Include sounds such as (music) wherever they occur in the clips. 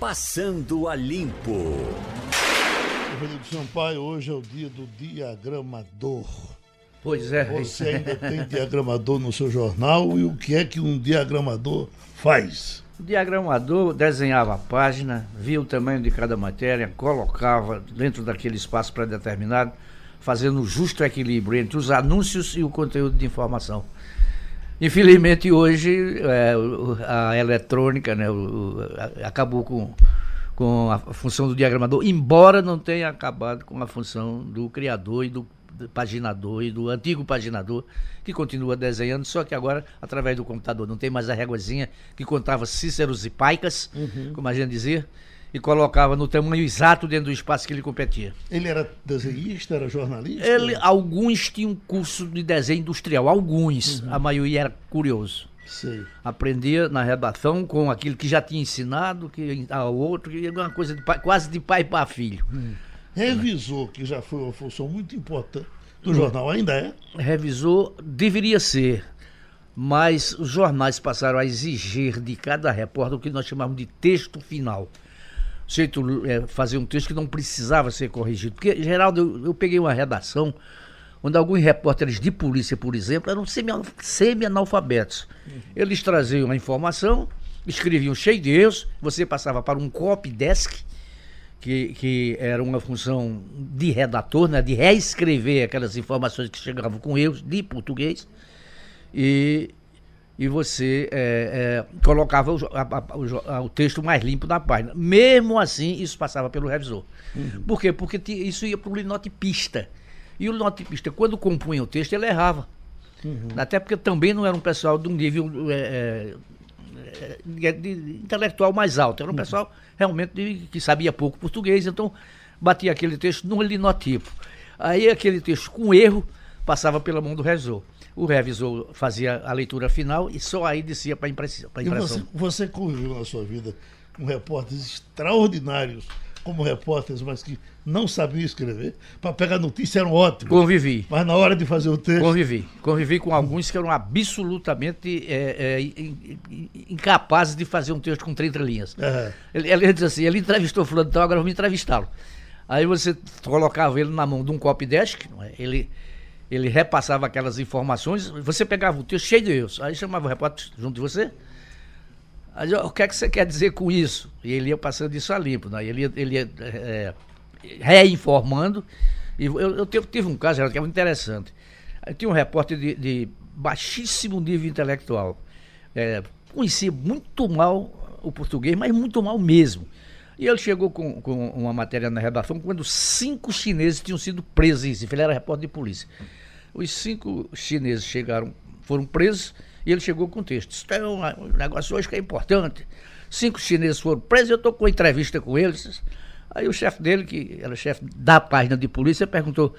Passando a Limpo. Rodrigo Sampaio, hoje é o dia do diagramador. Pois é. Você ainda tem diagramador no seu jornal e o que é que um diagramador faz? O diagramador desenhava a página, via o tamanho de cada matéria, colocava dentro daquele espaço pré-determinado, fazendo o justo equilíbrio entre os anúncios e o conteúdo de informação. Infelizmente hoje é, a eletrônica né, o, a, acabou com, com a função do diagramador, embora não tenha acabado com a função do criador e do, do paginador e do antigo paginador, que continua desenhando, só que agora através do computador. Não tem mais a réguazinha que contava cíceros e paicas, uhum. como a gente dizia e colocava no tamanho exato dentro do espaço que ele competia. Ele era desenhista, era jornalista? Ele, alguns tinham curso de desenho industrial, alguns, uhum. a maioria era curioso. Sei. Aprendia na redação com aquilo que já tinha ensinado, que a outro, que uma coisa de pai, quase de pai para filho. Hum. Revisor, que já foi uma função muito importante do hum. jornal, ainda é? Revisor deveria ser, mas os jornais passaram a exigir de cada repórter o que nós chamamos de texto final jeito é, fazer um texto que não precisava ser corrigido. Porque, Geraldo, eu, eu peguei uma redação onde alguns repórteres de polícia, por exemplo, eram semi-analfabetos. Uhum. Eles traziam a informação, escreviam cheio de erros, você passava para um copy desk, que, que era uma função de redator, né, de reescrever aquelas informações que chegavam com erros de português, e e você é, é, colocava o, a, a, o, texto mais limpo na página. Mesmo assim, isso passava pelo revisor. Uhum. Por quê? Porque isso ia para o linotipista. E o linotipista, quando compunha o texto, ele errava. Uhum. Até porque também não era um pessoal de um nível é, é, é de, de, intelectual mais alto. Era um uhum. pessoal realmente de, que sabia pouco português, então batia aquele texto no linotipo. Aí aquele texto com erro passava pela mão do revisor o revisor fazia a leitura final e só aí descia para a impressão. E você, você conviveu na sua vida com repórteres extraordinários como repórteres, mas que não sabiam escrever, para pegar notícia eram ótimos. Convivi. Mas na hora de fazer o texto. Convivi. Convivi com alguns que eram absolutamente é, é, incapazes de fazer um texto com 30 linhas. Uhum. Ele, ele diz assim: ele entrevistou Fulano, então agora vamos entrevistá-lo. Aí você colocava ele na mão de um copy desk, é? ele ele repassava aquelas informações, você pegava o texto cheio de erros, aí chamava o repórter junto de você. Aí, o que é que você quer dizer com isso? E ele ia passando isso a limpo, né? ele ia, ele ia é, reinformando. E eu, eu tive um caso que era muito interessante. Eu tinha um repórter de, de baixíssimo nível intelectual. É, conhecia muito mal o português, mas muito mal mesmo. E ele chegou com, com uma matéria na redação quando cinco chineses tinham sido presos. Ele era repórter de polícia. Os cinco chineses chegaram, foram presos e ele chegou com o texto. Isso é um, negócio hoje que é importante. Cinco chineses foram presos, eu estou com entrevista com eles. Aí o chefe dele, que era chefe da página de polícia, perguntou: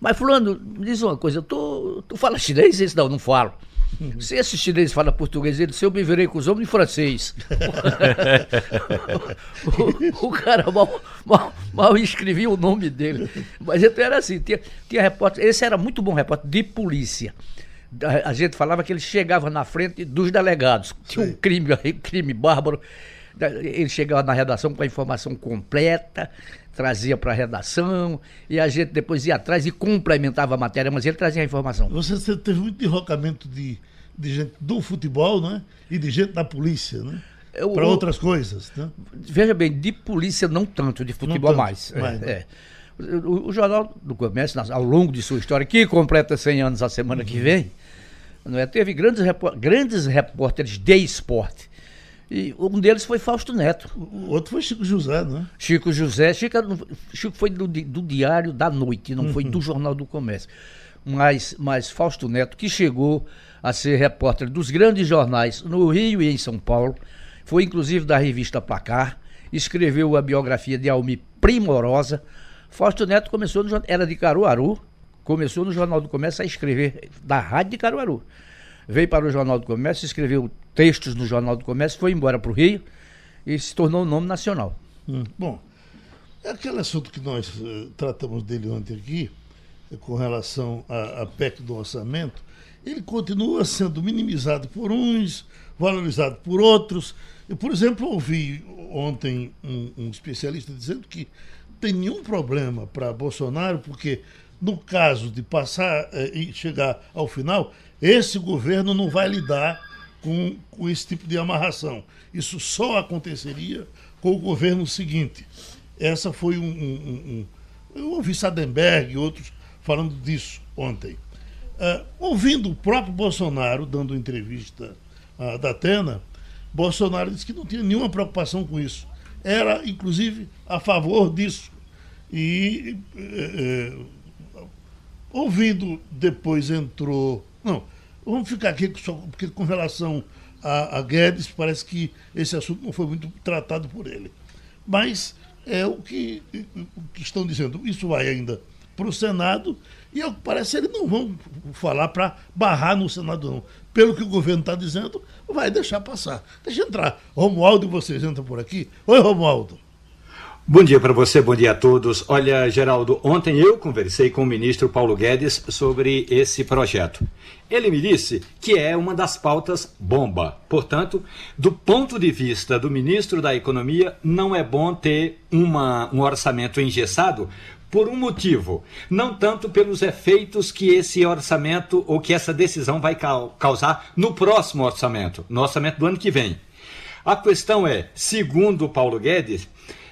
Mas, Fulano, me diz uma coisa, tu, tu fala chinês? Esse não, não falo. Uhum. Se esse chinês fala português, ele disse, eu me virei com os homens de francês. (laughs) o, o, cara mal, mal, mal, escrevia o nome dele. Mas então era assim, tinha, tinha repórter, esse era muito bom repórter de polícia. A, a gente falava que ele chegava na frente dos delegados. Tinha um crime, crime bárbaro. Ele chegava na redação com a informação completa, trazia para a redação, e a gente depois ia atrás e complementava a matéria, mas ele trazia a informação. Você teve muito derrocamento de, de gente do futebol né? e de gente da polícia, né? Para outras coisas. Né? Veja bem, de polícia não tanto, de futebol tanto, mais. mais é, é. O, o, Jornal do Comércio, ao longo de sua história, que completa 100 anos a semana uhum. que vem, não é? teve grandes, grandes repórteres de esporte e um deles foi Fausto Neto. O outro foi Chico José, não é? Chico José. Chico, Chico foi do, do Diário da Noite, não uhum. foi do Jornal do Comércio. Mas, mas Fausto Neto, que chegou a ser repórter dos grandes jornais no Rio e em São Paulo, foi inclusive da revista Placar, escreveu a biografia de Almi Primorosa. Fausto Neto começou no, era de Caruaru, começou no Jornal do Comércio a escrever da Rádio de Caruaru veio para o Jornal do Comércio, escreveu textos no Jornal do Comércio, foi embora para o Rio e se tornou um nome nacional. Hum. Bom, é aquele assunto que nós uh, tratamos dele ontem aqui, com relação à, à PEC do orçamento, ele continua sendo minimizado por uns, valorizado por outros. Eu, por exemplo, ouvi ontem um, um especialista dizendo que tem nenhum problema para Bolsonaro, porque no caso de passar eh, e chegar ao final, esse governo não vai lidar com, com esse tipo de amarração. Isso só aconteceria com o governo seguinte. Essa foi um. um, um eu ouvi Sadenberg e outros falando disso ontem. Uh, ouvindo o próprio Bolsonaro dando entrevista uh, da Atena, Bolsonaro disse que não tinha nenhuma preocupação com isso. Era, inclusive, a favor disso. E eh, ouvindo depois entrou. Não, vamos ficar aqui porque com relação a, a Guedes, parece que esse assunto não foi muito tratado por ele. Mas é o que, o que estão dizendo. Isso vai ainda para o Senado e, ao que parece, eles não vão falar para barrar no Senado, não. Pelo que o governo está dizendo, vai deixar passar. Deixa entrar. Romualdo e vocês entram por aqui. Oi, Romualdo. Bom dia para você, bom dia a todos. Olha, Geraldo, ontem eu conversei com o ministro Paulo Guedes sobre esse projeto. Ele me disse que é uma das pautas bomba. Portanto, do ponto de vista do ministro da Economia, não é bom ter uma, um orçamento engessado por um motivo, não tanto pelos efeitos que esse orçamento ou que essa decisão vai causar no próximo orçamento, no orçamento do ano que vem. A questão é, segundo Paulo Guedes,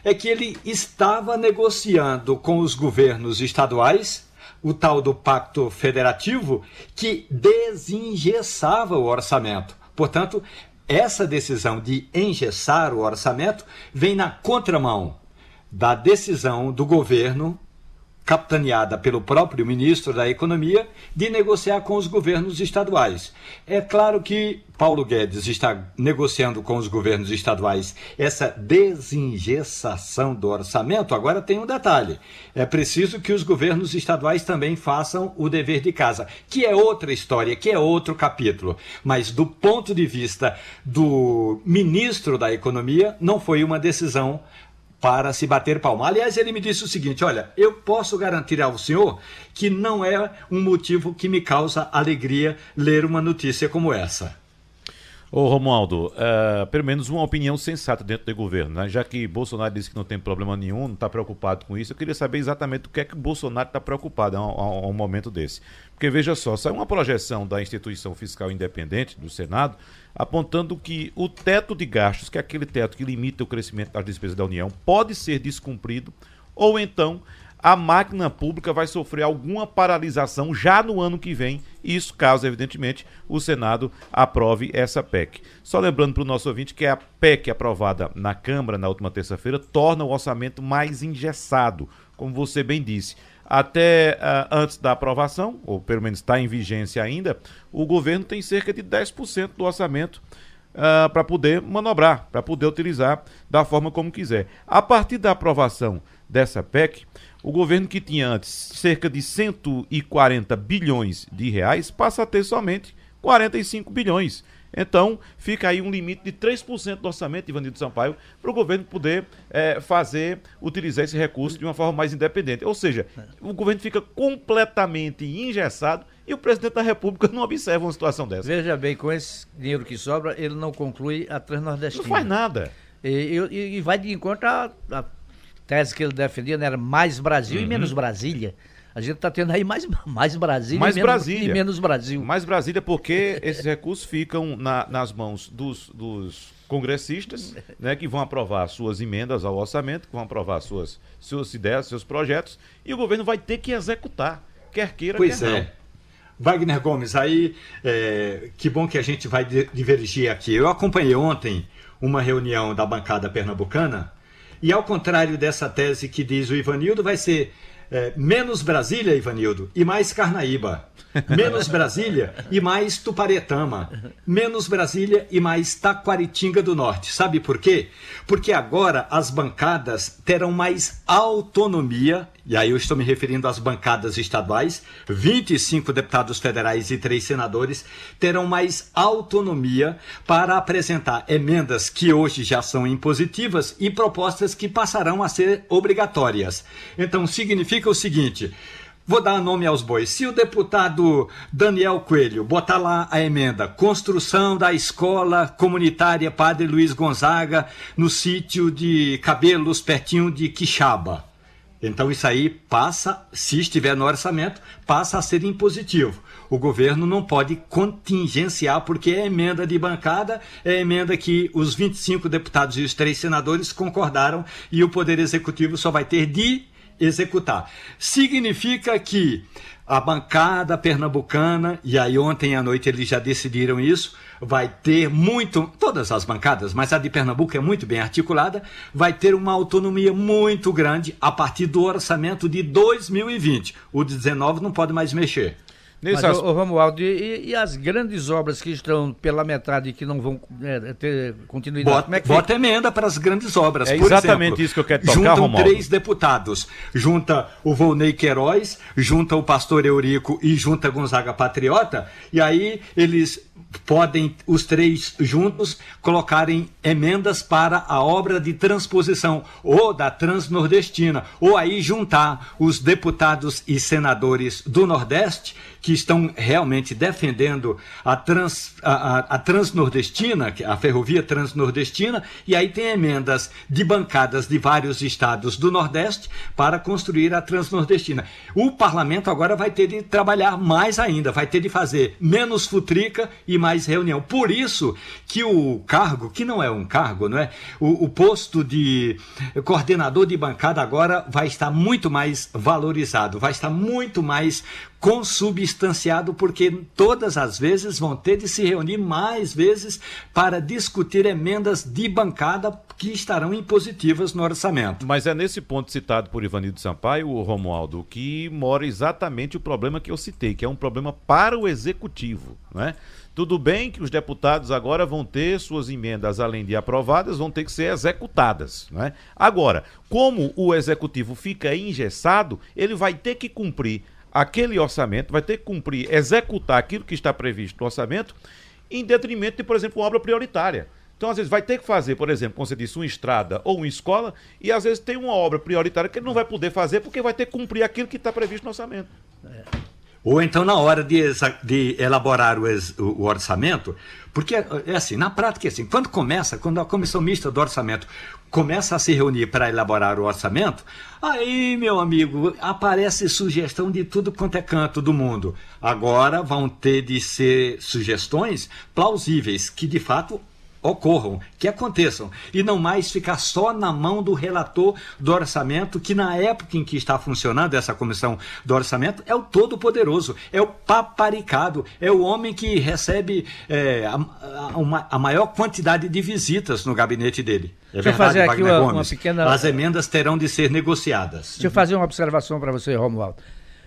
é que ele estava negociando com os governos estaduais o tal do pacto federativo que desengessava o orçamento. Portanto, essa decisão de engessar o orçamento vem na contramão da decisão do governo capitaneada pelo próprio ministro da Economia, de negociar com os governos estaduais. É claro que Paulo Guedes está negociando com os governos estaduais essa desengessação do orçamento. Agora tem um detalhe: é preciso que os governos estaduais também façam o dever de casa, que é outra história, que é outro capítulo. Mas do ponto de vista do ministro da Economia, não foi uma decisão para se bater palma. Aliás, ele me disse o seguinte: olha, eu posso garantir ao senhor que não é um motivo que me causa alegria ler uma notícia como essa. Ô Romualdo, uh, pelo menos uma opinião sensata dentro do governo, né? já que Bolsonaro disse que não tem problema nenhum, não está preocupado com isso, eu queria saber exatamente o que é que o Bolsonaro está preocupado a um, a um, momento desse. Porque veja só, saiu uma projeção da instituição fiscal independente do Senado apontando que o teto de gastos, que é aquele teto que limita o crescimento das despesas da União, pode ser descumprido, ou então a máquina pública vai sofrer alguma paralisação já no ano que vem, isso caso, evidentemente, o Senado aprove essa PEC. Só lembrando para o nosso ouvinte que a PEC aprovada na Câmara na última terça-feira torna o orçamento mais engessado, como você bem disse. Até uh, antes da aprovação, ou pelo menos está em vigência ainda, o governo tem cerca de 10% do orçamento uh, para poder manobrar, para poder utilizar da forma como quiser. A partir da aprovação dessa PEC, o governo que tinha antes cerca de 140 bilhões de reais passa a ter somente 45 bilhões. Então, fica aí um limite de 3% do orçamento, Ivanildo Sampaio, para o governo poder é, fazer, utilizar esse recurso de uma forma mais independente. Ou seja, o governo fica completamente engessado e o presidente da República não observa uma situação dessa. Veja bem, com esse dinheiro que sobra, ele não conclui a Transnordestina. Não faz nada. E, e, e vai de encontro à, à, tese que ele defendia, né? Era mais Brasil uhum. e menos Brasília. A gente está tendo aí mais, mais Brasília, mais e, menos, Brasília. e menos Brasil. Mais Brasília porque esses recursos ficam na, nas mãos dos, dos congressistas, (laughs) né, que vão aprovar suas emendas ao orçamento, que vão aprovar suas, suas ideias, seus projetos, e o governo vai ter que executar, quer queira, pois quer é. não. Wagner Gomes, aí é, que bom que a gente vai divergir aqui. Eu acompanhei ontem uma reunião da bancada pernambucana e ao contrário dessa tese que diz o Ivanildo, vai ser é, menos Brasília, Ivanildo, e mais Carnaíba. Menos (laughs) Brasília e mais Tuparetama. Menos Brasília e mais Taquaritinga do Norte. Sabe por quê? Porque agora as bancadas terão mais autonomia, e aí eu estou me referindo às bancadas estaduais, 25 deputados federais e 3 senadores terão mais autonomia para apresentar emendas que hoje já são impositivas e propostas que passarão a ser obrigatórias. Então significa o seguinte: vou dar nome aos bois. Se o deputado Daniel Coelho botar lá a emenda construção da escola comunitária Padre Luiz Gonzaga no sítio de Cabelos, pertinho de Quixaba. Então isso aí passa, se estiver no orçamento, passa a ser impositivo. O governo não pode contingenciar, porque é emenda de bancada, é emenda que os 25 deputados e os três senadores concordaram e o Poder Executivo só vai ter de executar. Significa que a bancada pernambucana, e aí ontem à noite eles já decidiram isso, vai ter muito, todas as bancadas, mas a de Pernambuco é muito bem articulada, vai ter uma autonomia muito grande a partir do orçamento de 2020. O de 19 não pode mais mexer. Nesse Mas, as... ô, Romualdo, e, e, as grandes obras que estão pela metade e que não vão é, ter continuidade? Bota, Como é que bota emenda para as grandes obras. É exatamente exemplo, isso que eu quero tocar, juntam Romualdo. três deputados. Junta o Volney Queiroz, junta o Pastor Eurico e junta Gonzaga Patriota. E aí eles podem, os três juntos, colocarem emendas para a obra de transposição ou da Transnordestina. Ou aí juntar os deputados e senadores do Nordeste que estão realmente defendendo a, trans, a, a, a transnordestina, a ferrovia transnordestina, e aí tem emendas de bancadas de vários estados do Nordeste para construir a transnordestina. O parlamento agora vai ter de trabalhar mais ainda, vai ter de fazer menos futrica e mais reunião. Por isso que o cargo, que não é um cargo, não é? O, o posto de coordenador de bancada agora vai estar muito mais valorizado, vai estar muito mais consubstanciado, porque todas as vezes vão ter de se reunir mais vezes para discutir emendas de bancada que estarão impositivas no orçamento. Mas é nesse ponto citado por Ivanildo Sampaio, Romualdo, que mora exatamente o problema que eu citei, que é um problema para o executivo, não é? Tudo bem que os deputados agora vão ter suas emendas, além de aprovadas, vão ter que ser executadas. Né? Agora, como o executivo fica engessado, ele vai ter que cumprir aquele orçamento, vai ter que cumprir, executar aquilo que está previsto no orçamento, em detrimento de, por exemplo, uma obra prioritária. Então, às vezes, vai ter que fazer, por exemplo, como você disse, uma estrada ou uma escola, e às vezes tem uma obra prioritária que ele não vai poder fazer porque vai ter que cumprir aquilo que está previsto no orçamento. É. Ou então, na hora de, de elaborar o, o, orçamento, porque é assim, na prática é assim, quando começa, quando a comissão mista do orçamento começa a se reunir para elaborar o orçamento, aí, meu amigo, aparece sugestão de tudo quanto é canto do mundo. Agora vão ter de ser sugestões plausíveis, que de fato ocorram, que aconteçam, e não mais ficar só na mão do relator do orçamento, que na época em que está funcionando essa comissão do orçamento é o todo-poderoso, é o paparicado, é o homem que recebe é, a, a, a, maior quantidade de visitas no gabinete dele. É Deixa verdade, eu fazer aqui uma, uma, pequena. As emendas terão de ser negociadas. Deixa eu fazer uma observação para você, Romualdo.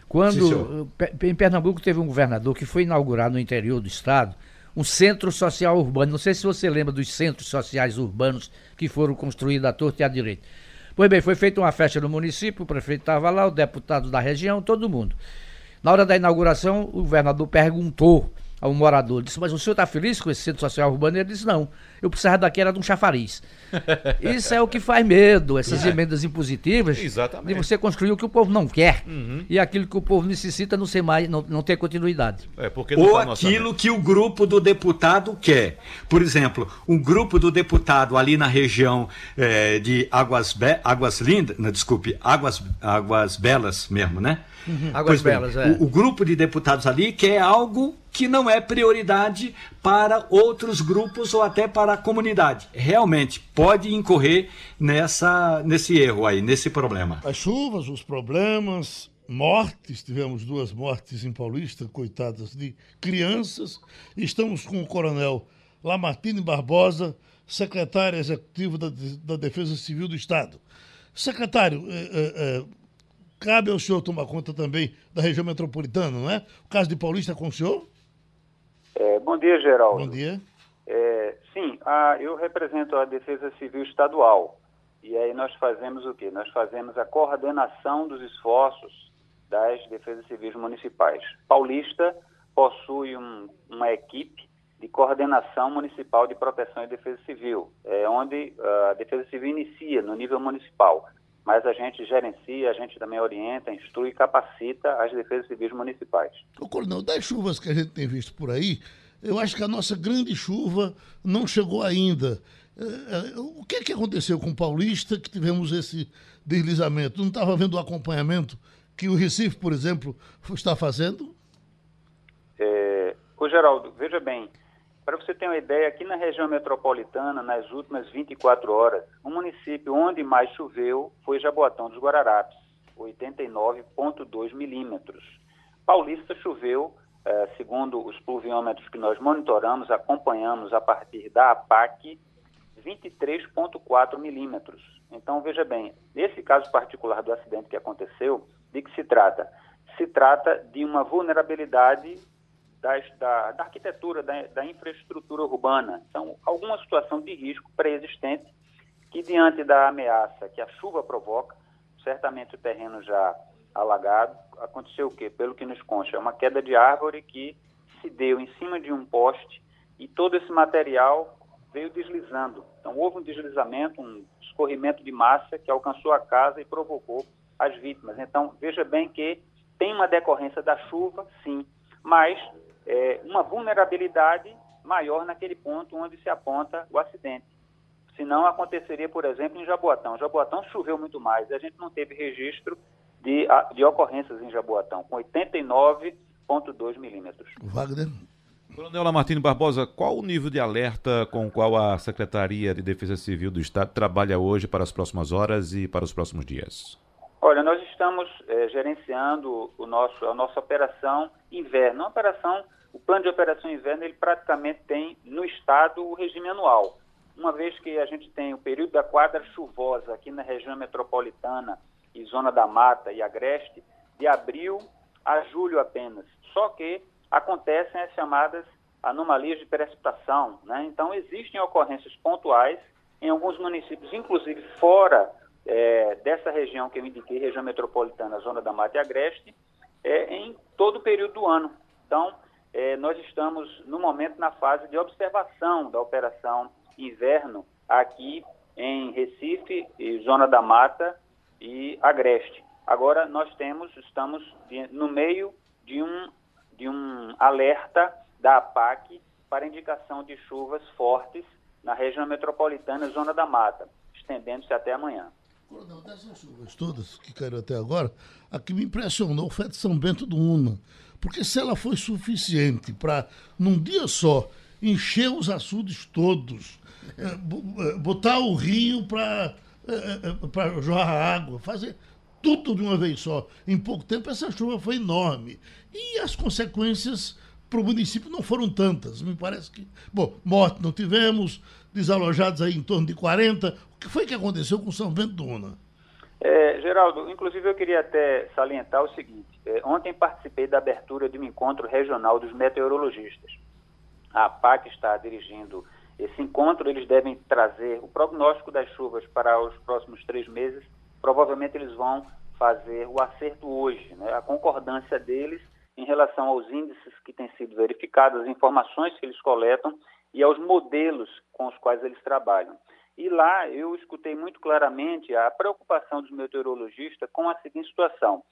Quando Sim, em Pernambuco teve um governador que foi inaugurado no interior do estado um centro social urbano. Não sei se você lembra dos centros sociais urbanos que foram construídos à torta e à direita. Pois bem, foi feita uma festa no município, o prefeito estava lá, o deputado da região, todo mundo. Na hora da inauguração, o governador perguntou ao morador, disse, mas o senhor está feliz com esse centro social urbano? Ele disse, não, eu precisava daqui, era de um chafariz. (laughs) Isso é o que faz medo, essas é. emendas impositivas, Exatamente. de você construir o que o povo não quer uhum. e aquilo que o povo necessita não ser mais, não, não ter continuidade. É, Ou aquilo que o grupo do deputado quer. Por exemplo, um grupo do deputado ali na região é, de Águas, Be Águas Lindas, não, desculpe, Águas, Águas Belas mesmo, né? Uhum. Águas bem, Belas, é. O, o, grupo de deputados ali quer algo que não é prioridade para outros grupos ou até para a comunidade. Realmente pode incorrer nessa, nesse erro aí, nesse problema. As chuvas, os problemas, mortes, tivemos duas mortes em Paulista, coitadas de crianças. Estamos com o coronel Lamartine Barbosa, secretário executivo da, da Defesa Civil do Estado. Secretário, é, é, cabe ao senhor tomar conta também da região metropolitana, não é? O caso de Paulista com o senhor? É, bom dia, Geraldo. Bom dia. É, sim, a, eu represento a Defesa Civil Estadual. E aí nós fazemos o quê? Nós fazemos a coordenação dos esforços das defesas civis municipais. Paulista possui um, uma equipe de coordenação municipal de proteção e defesa civil, é onde a defesa civil inicia no nível municipal mas a gente gerencia, a gente também orienta, instrui e capacita as defesas civis municipais. O coronel, das chuvas que a gente tem visto por aí, eu acho que a nossa grande chuva não chegou ainda. É, é, o que, é que aconteceu com o Paulista que tivemos esse deslizamento? Não estava vendo o acompanhamento que o Recife, por exemplo, está fazendo? É, ô Geraldo, veja bem, para você ter uma ideia, aqui na região metropolitana, nas últimas 24 horas, o município onde mais choveu foi Jaboatão dos Guararapes, 89,2 milímetros. Paulista choveu, eh, segundo os pluviômetros que nós monitoramos, acompanhamos a partir da APAC, 23,4 milímetros. Então, veja bem, nesse caso particular do acidente que aconteceu, de que se trata? Se trata de uma vulnerabilidade das, da, da, arquitetura, da, da, infraestrutura urbana. Então, alguma situação de risco pré-existente que, diante da ameaça que a chuva provoca, certamente o terreno já alagado, aconteceu o quê? Pelo que nos consta, é uma queda de árvore que se deu em cima de um poste e todo esse material veio deslizando. Então, houve um deslizamento, um escorrimento de massa que alcançou a casa e provocou as vítimas. Então, veja bem que tem uma decorrência da chuva, sim, mas é, uma vulnerabilidade maior naquele ponto onde se aponta o acidente. Senão aconteceria, por exemplo, em Jaboatão. Jaboatão choveu muito mais. A gente não teve registro de, de ocorrências em Jaboatão, com 89,2 milímetros. Wagner. Coronel Lamartine Barbosa, qual o nível de alerta com o qual a Secretaria de Defesa Civil do Estado trabalha hoje para as próximas horas e para os próximos dias? Olha, nós estamos é, gerenciando o nosso, a nossa operação inverno. A operação, o plano de operação inverno, ele praticamente tem no estado o regime anual. Uma vez que a gente tem o período da quadra chuvosa aqui na região metropolitana e zona da mata e agreste, de abril a julho apenas. Só que acontecem as chamadas anomalias de precipitação. Né? Então, existem ocorrências pontuais em alguns municípios, inclusive fora é, dessa região que eu indiquei, região metropolitana, zona da Mata e Agreste, é, em todo o período do ano. Então, é, nós estamos, no momento, na fase de observação da operação inverno aqui em Recife, zona da Mata e Agreste. Agora, nós temos, estamos no meio de um, de um alerta da APAC para indicação de chuvas fortes na região metropolitana e zona da mata, estendendo-se até amanhã. Coronel, dessas chuvas todas que caíram até agora, a que me impressionou foi a de São Bento do Una. Porque se ela foi suficiente para, num dia só, encher os açudes todos, é, é botar o rio para é jorrar água, fazer tudo de uma vez só, em pouco tempo, essa chuva foi enorme. E as consequências para o município não foram tantas. Me parece que. Bom, morte não tivemos, desalojados aí em torno de 40. O que foi que aconteceu com São Bento do Una? É, Geraldo, inclusive eu queria até salientar o seguinte: é, ontem participei da abertura de um encontro regional dos meteorologistas. A APAC está dirigindo esse encontro, eles devem trazer o prognóstico das chuvas para os próximos três meses. Provavelmente eles vão fazer o acerto hoje, né? a concordância deles em relação aos índices que têm sido verificados, as informações que eles coletam e aos modelos com os quais eles trabalham. E lá eu escutei muito claramente a preocupação dos meteorologistas com a seguinte situação.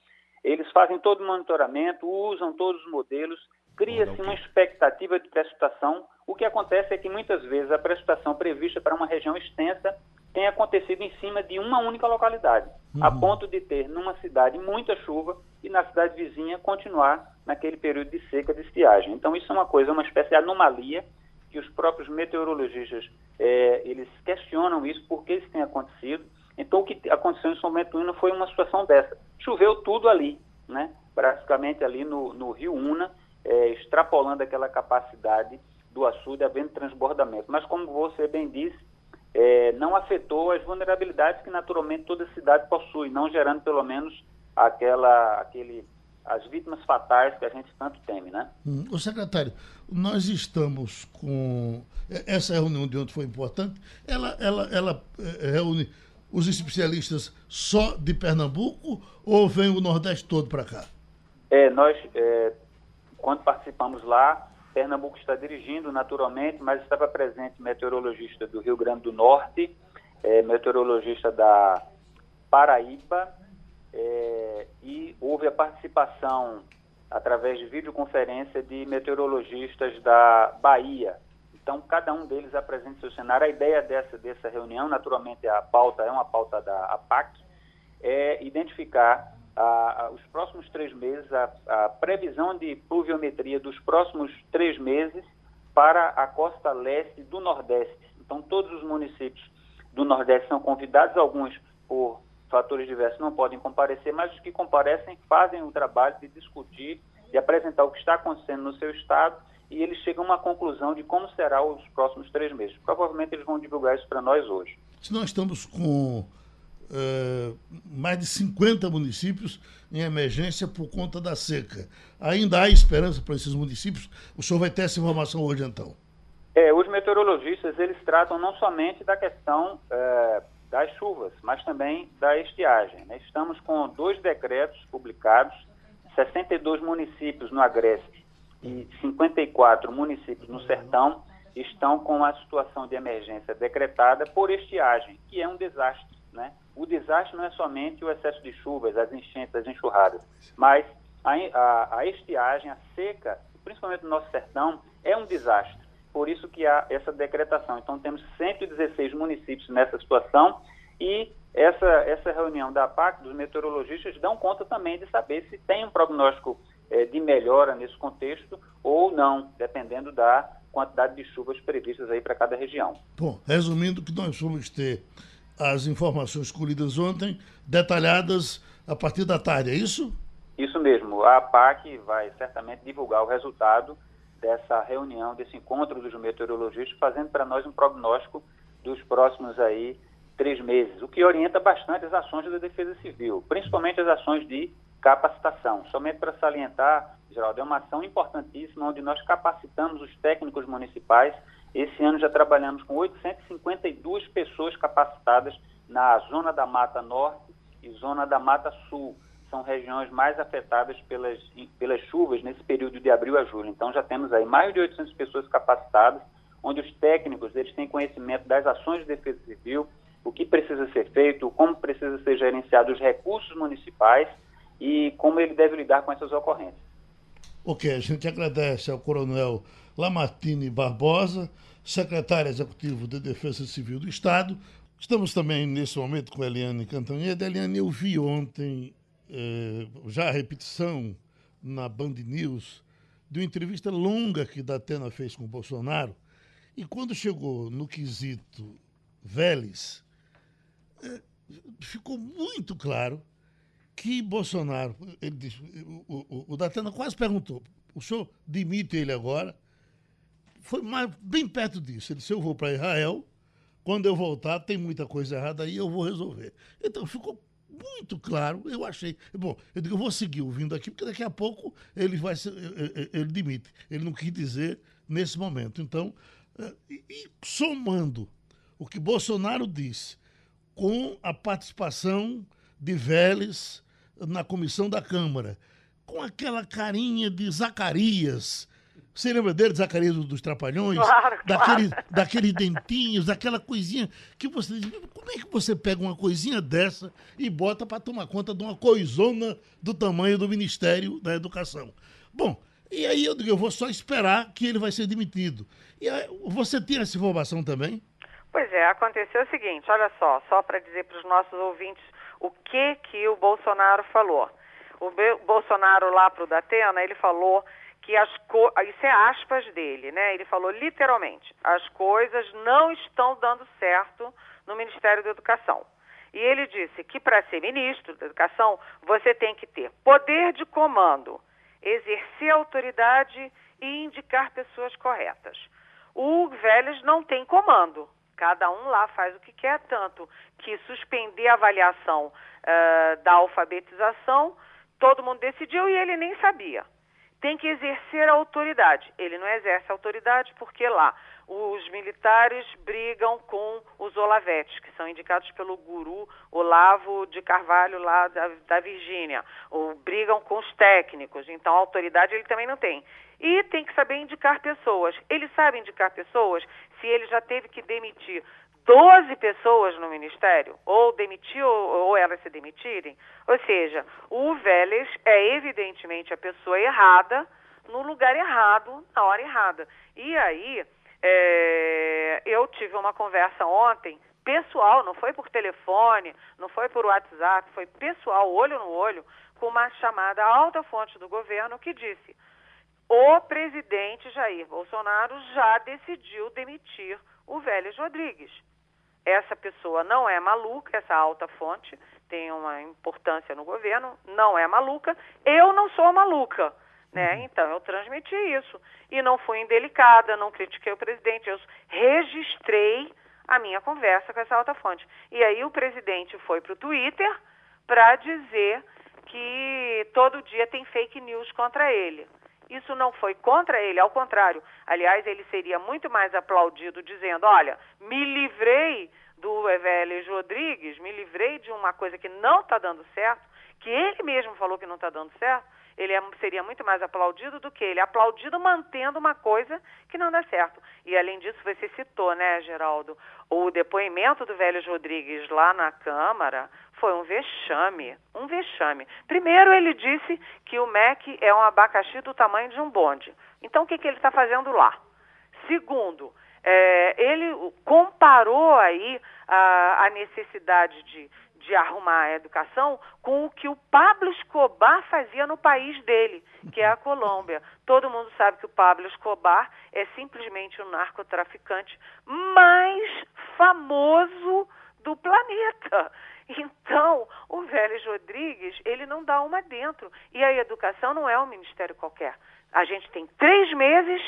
Eles fazem todo o monitoramento, usam todos os modelos, cria-se uma expectativa de precipitação. O que acontece é que muitas vezes a precipitação prevista para uma região extensa tem acontecido em cima de uma única localidade, uhum. a ponto de ter numa cidade muita chuva e na cidade vizinha continuar naquele período de seca, de estiagem. Então isso é uma coisa, uma espécie de anomalia que os próprios meteorologistas é, eles questionam isso, por que isso tem acontecido. Então, o que aconteceu em São Bento Una foi uma situação dessa. Choveu tudo ali, né? praticamente ali no, no Rio Una, é, extrapolando aquela capacidade do açude, havendo transbordamento. Mas, como você bem disse, é, não afetou as vulnerabilidades que naturalmente toda cidade possui, não gerando pelo menos aquela, aquele as vítimas fatais que a gente tanto teme, né? Hum, o secretário, nós estamos com essa reunião de ontem foi importante. Ela, ela, ela é, reúne os especialistas só de Pernambuco ou vem o Nordeste todo para cá? É, nós é, quando participamos lá, Pernambuco está dirigindo naturalmente, mas estava presente meteorologista do Rio Grande do Norte, é, meteorologista da Paraíba é, e houve a participação através de videoconferência de meteorologistas da Bahia. Então, cada um deles apresenta seu cenário. A ideia dessa, dessa reunião, naturalmente, a pauta é uma pauta da APAC, é identificar a, a, os próximos três meses, a, a previsão de pluviometria dos próximos três meses para a costa leste do Nordeste. Então, todos os municípios do Nordeste são convidados, alguns por fatores diversos não podem comparecer, mas os que comparecem fazem o trabalho de discutir, de apresentar o que está acontecendo no seu estado e eles chegam a uma conclusão de como será os próximos três meses. Provavelmente eles vão divulgar isso para nós hoje. Se nós estamos com uh, mais de 50 municípios em emergência por conta da seca, ainda há esperança para esses municípios? O senhor vai ter essa informação hoje, então? É, os meteorologistas, eles tratam não somente da questão uh, das chuvas, mas também da estiagem. Né? Estamos com dois decretos publicados, 62 municípios no Agreste e 54 municípios no Sertão estão com a situação de emergência decretada por estiagem, que é um desastre. Né? O desastre não é somente o excesso de chuvas, as enchentes, as enxurradas, mas a, a, a estiagem, a seca, principalmente no nosso sertão, é um desastre. Por isso que há essa decretação. Então, temos 116 municípios nessa situação e essa, essa reunião da PAC, dos meteorologistas, dão conta também de saber se tem um prognóstico é, de melhora nesse contexto ou não, dependendo da quantidade de chuvas previstas aí para cada região. Bom, resumindo que nós vamos ter as informações colhidas ontem, detalhadas a partir da tarde, é isso? Isso mesmo. A PAC vai certamente divulgar o resultado dessa reunião, desse encontro dos meteorologistas, fazendo para nós um prognóstico dos próximos aí três meses, o que orienta bastante as ações da Defesa Civil, principalmente as ações de capacitação. Somente para salientar, Geraldo, é uma ação importantíssima onde nós capacitamos os técnicos municipais. Esse ano já trabalhamos com 852 pessoas capacitadas na zona da Mata Norte e zona da Mata Sul são regiões mais afetadas pelas, pelas chuvas nesse período de abril a julho. Então já temos aí mais de 800 pessoas capacitadas, onde os técnicos eles têm conhecimento das ações de defesa civil, o que precisa ser feito, como precisa ser gerenciado os recursos municipais e como ele deve lidar com essas ocorrências. Ok, a gente agradece ao Coronel Lamartine Barbosa, secretário executivo de Defesa Civil do Estado. Estamos também nesse momento com a Eliane Cantanhede. Eliane, eu vi ontem eh, já a repetição na Band News de uma entrevista longa que Datena fez com o Bolsonaro. E quando chegou no quesito Vélez, eh, ficou muito claro que Bolsonaro, ele disse, o, o, o Datena quase perguntou, o senhor demite ele agora? Foi mais, bem perto disso. Ele disse, eu vou para Israel, quando eu voltar tem muita coisa errada aí, eu vou resolver. Então ficou muito claro, eu achei. Bom, eu digo, eu vou seguir ouvindo aqui, porque daqui a pouco ele vai ser, ele demite. Ele não quis dizer nesse momento. Então, eh, e somando o que Bolsonaro disse com a participação de Vélez na comissão da Câmara, com aquela carinha de Zacarias você lembra dele, Zacarias dos Trapalhões? Claro, daquele, claro. Daqueles dentinhos, daquela coisinha que você diz, como é que você pega uma coisinha dessa e bota para tomar conta de uma coisona do tamanho do Ministério da Educação? Bom, e aí eu digo, eu vou só esperar que ele vai ser demitido. E aí, você tem essa informação também? Pois é, aconteceu o seguinte, olha só, só para dizer para os nossos ouvintes o que que o Bolsonaro falou. O Bolsonaro lá para o Datena, ele falou que as co... isso é aspas dele, né? Ele falou literalmente: as coisas não estão dando certo no Ministério da Educação. E ele disse que para ser ministro da Educação você tem que ter poder de comando, exercer autoridade e indicar pessoas corretas. O Vélez não tem comando. Cada um lá faz o que quer, tanto que suspender a avaliação uh, da alfabetização, todo mundo decidiu e ele nem sabia tem que exercer a autoridade. Ele não exerce a autoridade porque lá os militares brigam com os olavetes, que são indicados pelo guru Olavo de Carvalho lá da, da Virgínia, ou brigam com os técnicos, então a autoridade ele também não tem. E tem que saber indicar pessoas. Ele sabe indicar pessoas se ele já teve que demitir 12 pessoas no ministério, ou demitir ou, ou elas se demitirem. Ou seja, o Vélez é evidentemente a pessoa errada no lugar errado, na hora errada. E aí, é, eu tive uma conversa ontem, pessoal, não foi por telefone, não foi por WhatsApp, foi pessoal, olho no olho, com uma chamada alta fonte do governo que disse: o presidente Jair Bolsonaro já decidiu demitir o Vélez Rodrigues. Essa pessoa não é maluca, essa alta fonte tem uma importância no governo, não é maluca. Eu não sou maluca, né? Uhum. Então eu transmiti isso e não fui indelicada, não critiquei o presidente, eu registrei a minha conversa com essa alta fonte. E aí o presidente foi para o Twitter para dizer que todo dia tem fake news contra ele. Isso não foi contra ele, ao contrário. Aliás, ele seria muito mais aplaudido dizendo: olha, me livrei do Eveles Rodrigues, me livrei de uma coisa que não está dando certo, que ele mesmo falou que não está dando certo. Ele é, seria muito mais aplaudido do que ele, aplaudido mantendo uma coisa que não dá certo. E além disso, você citou, né, Geraldo, o depoimento do Vélez Rodrigues lá na Câmara foi um vexame, um vexame. Primeiro, ele disse que o MEC é um abacaxi do tamanho de um bonde. Então, o que, que ele está fazendo lá? Segundo, é, ele comparou aí a, a necessidade de, de arrumar a educação com o que o Pablo Escobar fazia no país dele, que é a Colômbia. Todo mundo sabe que o Pablo Escobar é simplesmente o narcotraficante mais famoso do planeta. Então, o Vélez Rodrigues, ele não dá uma dentro. E a educação não é um ministério qualquer. A gente tem três meses,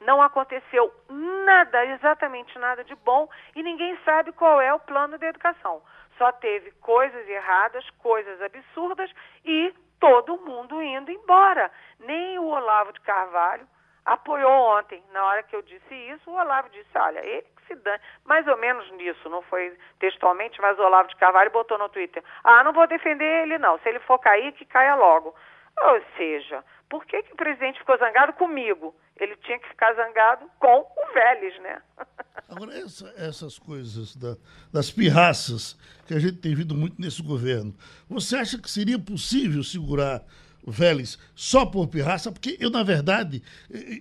não aconteceu nada, exatamente nada de bom, e ninguém sabe qual é o plano de educação. Só teve coisas erradas, coisas absurdas e todo mundo indo embora. Nem o Olavo de Carvalho apoiou ontem. Na hora que eu disse isso, o Olavo disse: olha, ele se dane. Mais ou menos nisso, não foi textualmente, mas o Olavo de Carvalho botou no Twitter: ah, não vou defender ele não. Se ele for cair, que caia logo. Ou seja, por que, que o presidente ficou zangado comigo? Ele tinha que ficar zangado com o Vélez, né? (laughs) Agora, essa, essas coisas da, das pirraças que a gente tem visto muito nesse governo, você acha que seria possível segurar o Vélez só por pirraça? Porque eu, na verdade,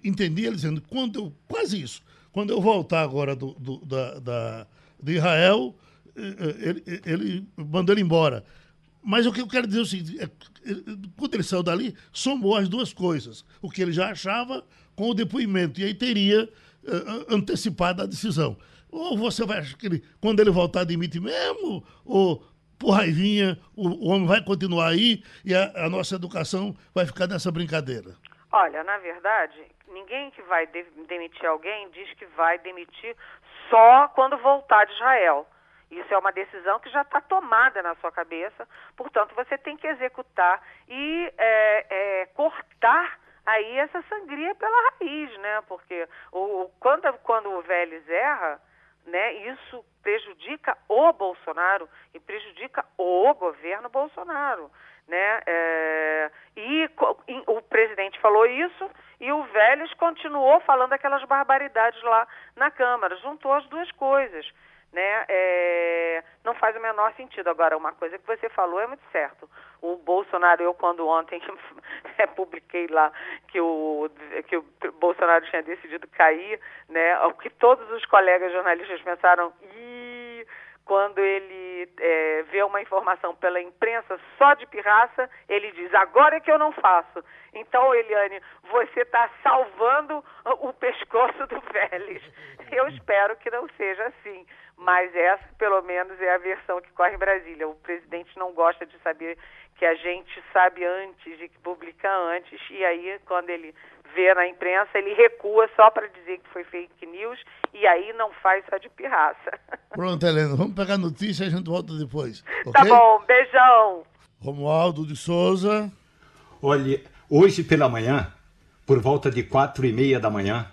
entendi ele dizendo, quando eu, quase isso, quando eu voltar agora do, do da, da, de Israel, ele, ele mandou ele embora. Mas o que eu quero dizer é o seguinte: é, quando ele saiu dali, somou as duas coisas. O que ele já achava com o depoimento. E aí teria uh, antecipado a decisão. Ou você vai achar que ele, quando ele voltar, demite mesmo? Ou por raivinha, o, o homem vai continuar aí e a, a nossa educação vai ficar nessa brincadeira? Olha, na verdade, ninguém que vai de demitir alguém diz que vai demitir só quando voltar de Israel. Isso é uma decisão que já está tomada na sua cabeça, portanto, você tem que executar e é, é, cortar aí essa sangria pela raiz, né? Porque o, quando, quando o Vélez erra, né, isso prejudica o Bolsonaro e prejudica o governo Bolsonaro. Né? É, e, e o presidente falou isso e o Vélez continuou falando aquelas barbaridades lá na Câmara, juntou as duas coisas. Né? É, não faz o menor sentido. Agora, uma coisa que você falou é muito certo. O Bolsonaro, eu quando ontem (laughs) publiquei lá que o, que o Bolsonaro tinha decidido cair, né? o que todos os colegas jornalistas pensaram, Ih, quando ele é, vê uma informação pela imprensa só de pirraça, ele diz, agora é que eu não faço. Então, Eliane, você está salvando o pescoço do Vélez. Eu espero que não seja assim. Mas essa, pelo menos, é a versão que corre em Brasília. O presidente não gosta de saber que a gente sabe antes e que publica antes. E aí, quando ele vê na imprensa, ele recua só para dizer que foi fake news e aí não faz só de pirraça. (laughs) Pronto, Helena, vamos pegar a notícia e a gente volta depois. Tá okay? Tá bom, beijão. Romualdo de Souza. Olha, hoje pela manhã, por volta de quatro e meia da manhã,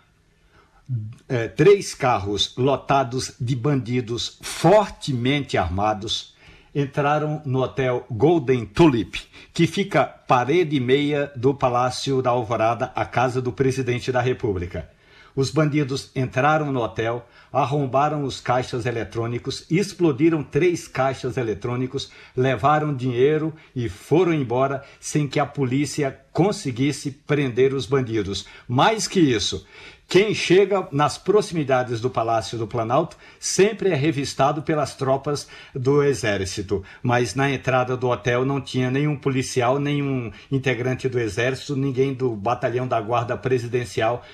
é, três carros lotados de bandidos fortemente armados entraram no hotel Golden Tulip, que fica parede e meia do Palácio da Alvorada, a casa do presidente da República. Os bandidos entraram no hotel, arrombaram os caixas eletrônicos, explodiram três caixas eletrônicos, levaram dinheiro e foram embora sem que a polícia conseguisse prender os bandidos. Mais que isso, quem chega nas proximidades do Palácio do Planalto sempre é revistado pelas tropas do Exército, mas na entrada do hotel não tinha nenhum policial, nenhum integrante do Exército, ninguém do batalhão da Guarda Presidencial.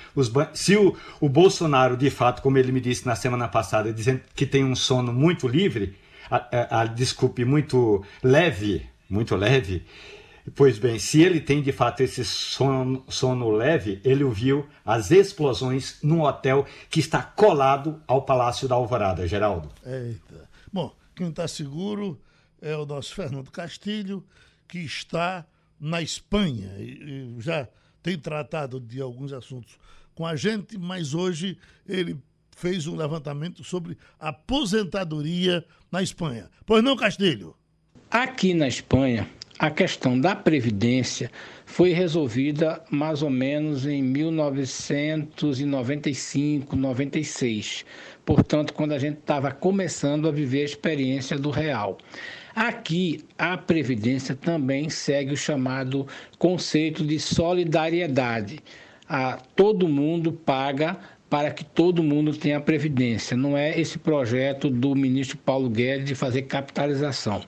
Se o, o Bolsonaro, de fato, como ele me disse na semana passada, dizendo que tem um sono muito livre, a, a, a, desculpe, muito leve, muito leve, Pois bem, se ele tem de fato esse sono, sono leve, ele ouviu as explosões num hotel que está colado ao Palácio da Alvorada, Geraldo. Eita. Bom, quem está seguro é o nosso Fernando Castilho, que está na Espanha e, e já tem tratado de alguns assuntos com a gente, mas hoje ele fez um levantamento sobre aposentadoria na Espanha. Pois não, Castilho? Aqui na Espanha, a questão da Previdência foi resolvida mais ou menos em 1995, 96. Portanto, quando a gente estava começando a viver a experiência do real. Aqui, a Previdência também segue o chamado conceito de solidariedade. A, todo mundo paga para que todo mundo tenha previdência. Não é esse projeto do ministro Paulo Guedes de fazer capitalização.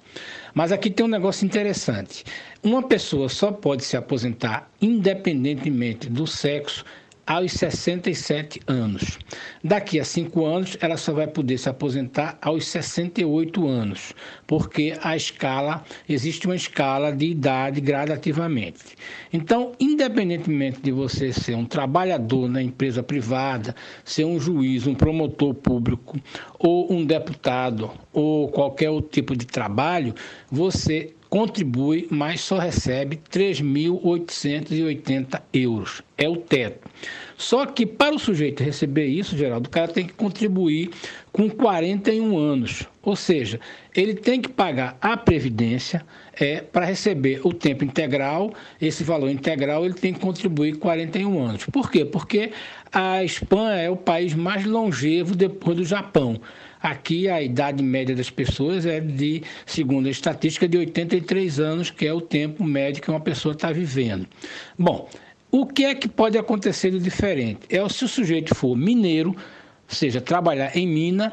Mas aqui tem um negócio interessante. Uma pessoa só pode se aposentar independentemente do sexo aos 67 anos. Daqui a cinco anos, ela só vai poder se aposentar aos 68 anos, porque a escala, existe uma escala de idade gradativamente. Então, independentemente de você ser um trabalhador na empresa privada, ser um juiz, um promotor público, ou um deputado, ou qualquer outro tipo de trabalho, você contribui, mas só recebe 3.880 euros. É o teto. Só que para o sujeito receber isso, Geraldo, o cara tem que contribuir com 41 anos. Ou seja, ele tem que pagar a previdência é, para receber o tempo integral, esse valor integral ele tem que contribuir 41 anos. Por quê? Porque a Espanha é o país mais longevo depois do Japão. Aqui a idade média das pessoas é de, segundo a estatística, de 83 anos, que é o tempo médio que uma pessoa está vivendo. Bom, o que é que pode acontecer de diferente? É se o sujeito for mineiro, ou seja, trabalhar em mina,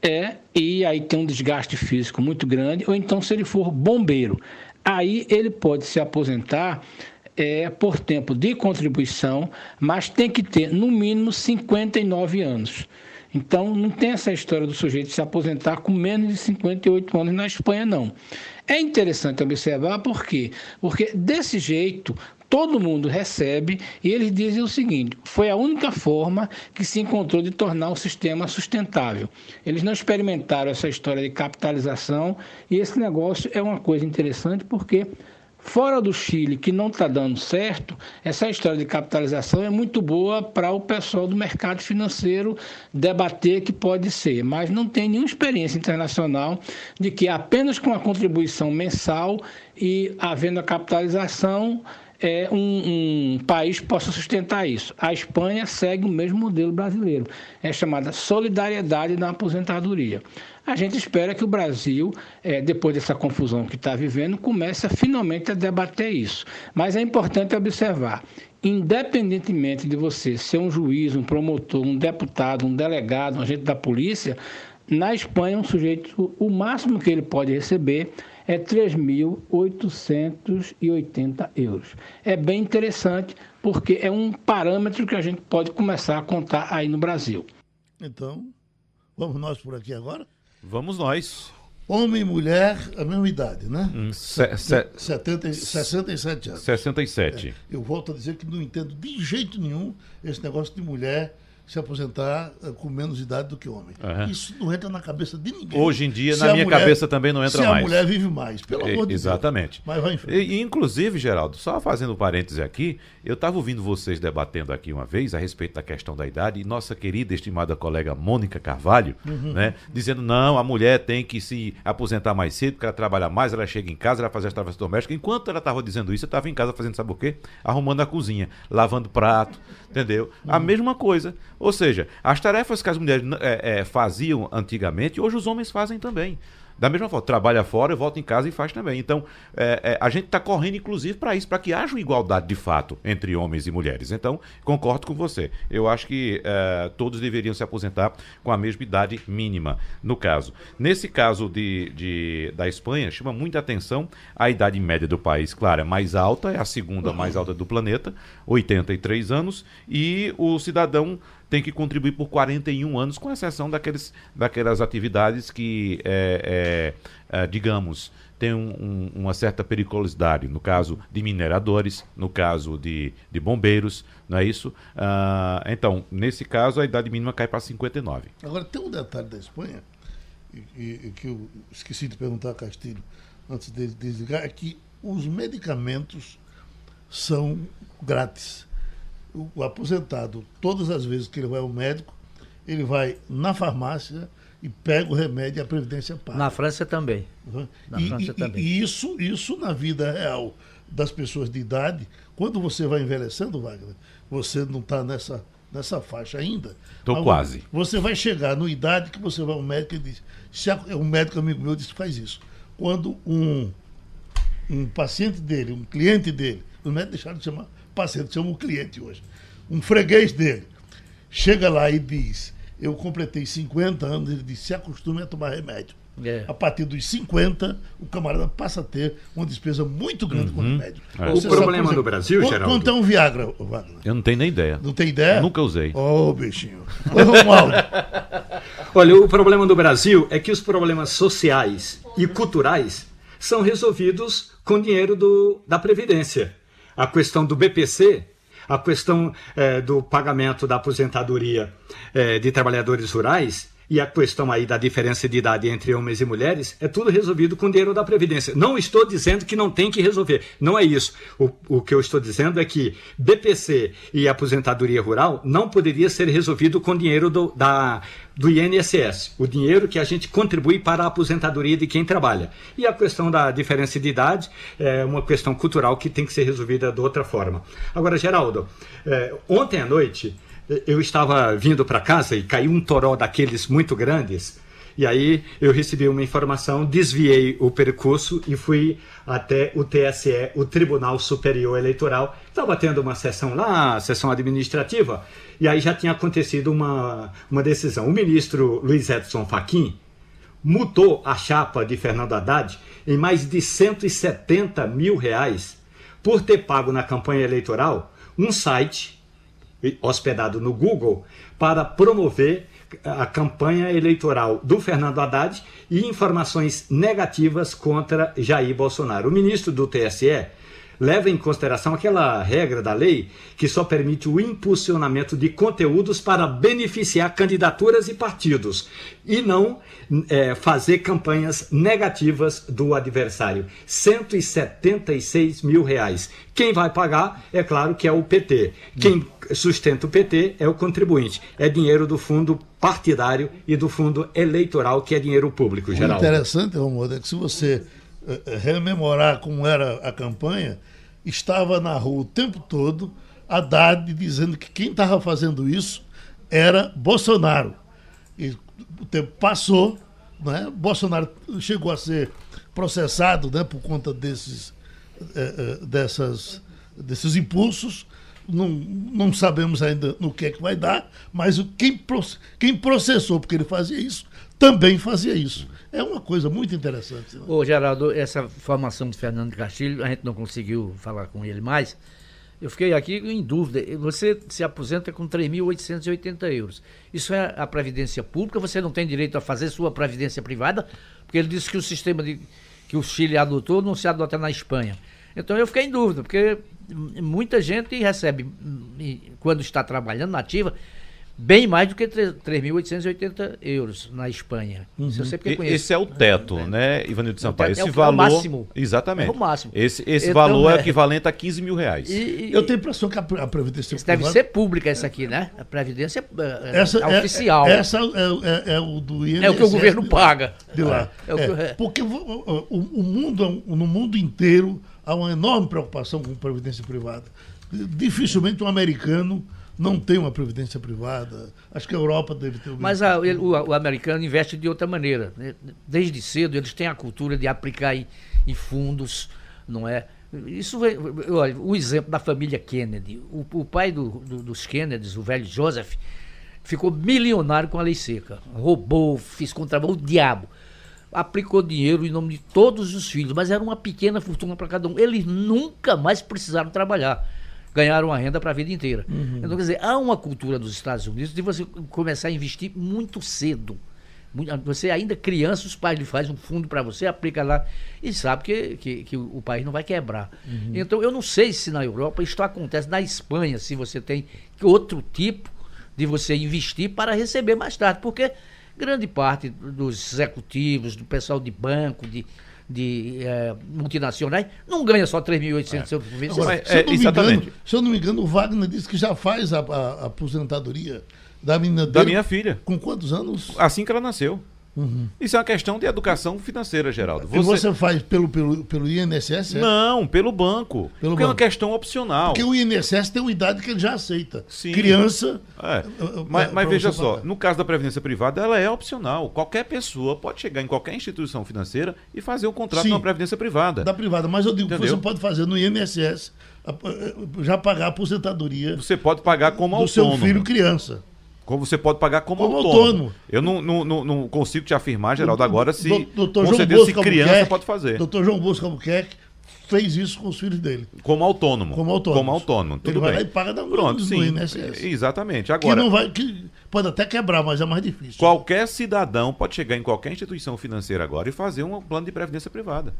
é, e aí tem um desgaste físico muito grande, ou então se ele for bombeiro. Aí ele pode se aposentar é, por tempo de contribuição, mas tem que ter no mínimo 59 anos. Então, não tem essa história do sujeito se aposentar com menos de 58 anos na Espanha, não. É interessante observar por quê? Porque desse jeito, todo mundo recebe e eles dizem o seguinte: foi a única forma que se encontrou de tornar o sistema sustentável. Eles não experimentaram essa história de capitalização e esse negócio é uma coisa interessante porque Fora do Chile, que não está dando certo, essa história de capitalização é muito boa para o pessoal do mercado financeiro debater que pode ser, mas não tem nenhuma experiência internacional de que apenas com a contribuição mensal e havendo a capitalização é, um, um, país possa sustentar isso. A Espanha segue o mesmo modelo brasileiro, é chamada solidariedade na aposentadoria. A gente espera que o Brasil, é, depois dessa confusão que está vivendo, comece a, finalmente a debater isso. Mas é importante observar, independentemente de você ser um juiz, um promotor, um deputado, um delegado, um agente da polícia, na Espanha um sujeito, o máximo que ele pode receber é 3.880 euros. É bem interessante porque é um parâmetro que a gente pode começar a contar aí no Brasil. Então, vamos nós por aqui agora? Vamos nós. Homem e mulher, a mesma idade, né? Hum, se, se, 70, 67 anos. 67. É, eu volto a dizer que não entendo de jeito nenhum esse negócio de mulher se aposentar eh, com menos idade do que homem. Uhum. Isso não entra na cabeça de ninguém. Hoje em dia, se na minha mulher, cabeça também não entra mais. Se a mulher vive mais, pelo amor de Exatamente. Deus. Mas vai em frente. E, inclusive, Geraldo, só fazendo um parêntese aqui, eu estava ouvindo vocês debatendo aqui uma vez a respeito da questão da idade, e nossa querida, estimada colega Mônica Carvalho, uhum. né, dizendo, não, a mulher tem que se aposentar mais cedo, porque ela trabalha mais, ela chega em casa, ela faz as tarefas domésticas. Enquanto ela estava dizendo isso, eu estava em casa fazendo, sabe o quê? Arrumando a cozinha, lavando prato, (laughs) entendeu? Uhum. A mesma coisa. Ou seja, as tarefas que as mulheres é, é, faziam antigamente, hoje os homens fazem também. Da mesma forma, trabalha fora, volta em casa e faz também. Então, é, é, a gente está correndo, inclusive, para isso, para que haja uma igualdade de fato entre homens e mulheres. Então, concordo com você. Eu acho que é, todos deveriam se aposentar com a mesma idade mínima, no caso. Nesse caso de, de, da Espanha, chama muita atenção a idade média do país. Claro, é mais alta, é a segunda mais alta do planeta, 83 anos, e o cidadão tem que contribuir por 41 anos, com exceção daqueles, daquelas atividades que, é, é, é, digamos, tem um, um, uma certa periculosidade, no caso de mineradores, no caso de, de bombeiros, não é isso? Ah, então, nesse caso, a idade mínima cai para 59. Agora, tem um detalhe da Espanha, e, e, que eu esqueci de perguntar a Castilho antes de desligar, é que os medicamentos são grátis o aposentado, todas as vezes que ele vai ao médico, ele vai na farmácia e pega o remédio e a Previdência paga. Na França também. Uhum. Na e, França e, também. E isso, isso na vida real das pessoas de idade, quando você vai envelhecendo, Wagner, você não está nessa, nessa faixa ainda. Estou quase. Você vai chegar na idade que você vai ao médico e diz. Se a, um médico amigo meu disse que faz isso. Quando um, um paciente dele, um cliente dele, o médico deixaram de chamar paciente, chama um cliente hoje, um freguês dele, chega lá e diz: Eu completei 50 anos, ele diz: Se acostume a tomar remédio. É. A partir dos 50, o camarada passa a ter uma despesa muito grande uhum. com remédio. É. O problema exemplo, no Brasil, Geraldo... Quanto é um Viagra, Wagner? Eu não tenho nem ideia. Não tem ideia? Nunca usei. Ô, oh, bichinho. (laughs) Olha, o problema no Brasil é que os problemas sociais e culturais são resolvidos com dinheiro do, da Previdência a questão do BPC, a questão é, do pagamento da aposentadoria é, de trabalhadores rurais e a questão aí da diferença de idade entre homens e mulheres, é tudo resolvido com dinheiro da Previdência. Não estou dizendo que não tem que resolver. Não é isso. O, o que eu estou dizendo é que BPC e aposentadoria rural não poderia ser resolvido com dinheiro do, da, do INSS, o dinheiro que a gente contribui para a aposentadoria de quem trabalha. E a questão da diferença de idade é uma questão cultural que tem que ser resolvida de outra forma. Agora, Geraldo, é, ontem à noite eu estava vindo para casa e caiu um toró daqueles muito grandes. E aí eu recebi uma informação, desviei o percurso e fui até o TSE, o Tribunal Superior Eleitoral. Estava tendo uma sessão lá, sessão administrativa, e aí já tinha acontecido uma, uma decisão. O ministro Luiz Edson Fachin mutou a chapa de Fernando Haddad em mais de 170 mil reais por ter pago na campanha eleitoral um site hospedado no Google para promover a campanha eleitoral do Fernando Haddad e informações negativas contra Jair Bolsonaro. O ministro do TSE leva em consideração aquela regra da lei que só permite o impulsionamento de conteúdos para beneficiar candidaturas e partidos e não é, fazer campanhas negativas do adversário. 176 mil reais. Quem vai pagar, é claro que é o PT. Quem sustenta o PT é o contribuinte. É dinheiro do fundo partidário e do fundo eleitoral, que é dinheiro público, geral. O interessante, Romualdo, é que se você eh, eh, rememorar como era a campanha, estava na rua o tempo todo Haddad dizendo que quem estava fazendo isso era Bolsonaro. E o tempo passou, né? Bolsonaro chegou a ser processado né, por conta desses, é, é, dessas, desses impulsos. Não, não sabemos ainda no que é que vai dar, mas quem, quem processou porque ele fazia isso também fazia isso. É uma coisa muito interessante. Né? Ô, Geraldo, essa formação de Fernando Castilho, a gente não conseguiu falar com ele mais. Eu fiquei aqui em dúvida. Você se aposenta com 3.880 euros. Isso é a previdência pública? Você não tem direito a fazer sua previdência privada? Porque ele disse que o sistema de, que o Chile adotou não se adota na Espanha. Então eu fiquei em dúvida, porque muita gente recebe, quando está trabalhando na ativa, bem mais do que 3.880 euros na Espanha. Uhum. Isso eu sempre conheço. Esse é o teto, é. né, Ivanildo de Sampaio? Esse é o, valor. É o máximo. Exatamente. É o máximo. Esse, esse então, valor é... é equivalente a 15 mil reais. E, e, eu tenho a impressão que a, a Previdência deve ser pública, essa aqui, né? A Previdência é, essa é, oficial. Essa é, é, o do INSS. É o que o governo paga. De lá. porque o, o mundo, no mundo inteiro há uma enorme preocupação com previdência privada. Dificilmente um americano não tem uma previdência privada. Acho que a Europa deve ter. Mas a, ele, o, o, americano investe de outra maneira. Né? Desde cedo eles têm a cultura de aplicar em, em fundos, não é? Isso, olha, o exemplo da família Kennedy. O, o pai do, do, dos Kennedys, o velho Joseph, ficou milionário com a lei seca. Roubou, fez contrabando, o diabo. Aplicou dinheiro em nome de todos os filhos, mas era uma pequena fortuna para cada um. Eles nunca mais precisaram trabalhar ganharam uma renda para a vida inteira. Uhum. Então, quer dizer, há uma cultura dos Estados Unidos de você começar a investir muito cedo. Você ainda criança, os pais lhe fazem um fundo para você, aplica lá e sabe que, que, que, o país não vai quebrar. Uhum. Então, eu não sei se na Europa isso acontece. Na Espanha, se você tem outro tipo de você investir para receber mais tarde, porque grande parte dos executivos, do pessoal de banco, de, de é, multinacionais, não ganha só 3.800 euros por mês. Agora, se, eu é, exatamente. Engano, se eu não me engano, o Wagner disse que já faz a, a, a aposentadoria da menina dele. Da minha filha. Com quantos anos? Assim que ela nasceu. Uhum. Isso é uma questão de educação financeira, Geraldo. Você... E você faz pelo, pelo, pelo INSS? É? Não, pelo banco. Pelo porque banco. é uma questão opcional. Porque o INSS tem uma idade que ele já aceita. Sim. Criança. É. Mas, mas veja só, pagar. no caso da Previdência Privada, ela é opcional. Qualquer pessoa pode chegar em qualquer instituição financeira e fazer um contrato Sim, Previdência Privada. Da privada, mas eu digo, Entendeu? você pode fazer no INSS já pagar a aposentadoria. Você pode pagar como autônomo. Do seu filho criança. Como você pode pagar como, como autônomo. autônomo. Eu não, não, não, não, consigo te afirmar, Geraldo, agora se, doutor com certeza, se criança pode fazer. Doutor João Bosco Albuquerque fez isso com os filhos dele. Como autônomo. Como autônomo. Como autônomo. Tudo Ele vai lá e paga da Pronto, sim. INSS. Exatamente. Agora, que não vai, que pode até quebrar, mas é mais difícil. Qualquer cidadão pode chegar em qualquer instituição financeira agora e fazer um plano de previdência privada.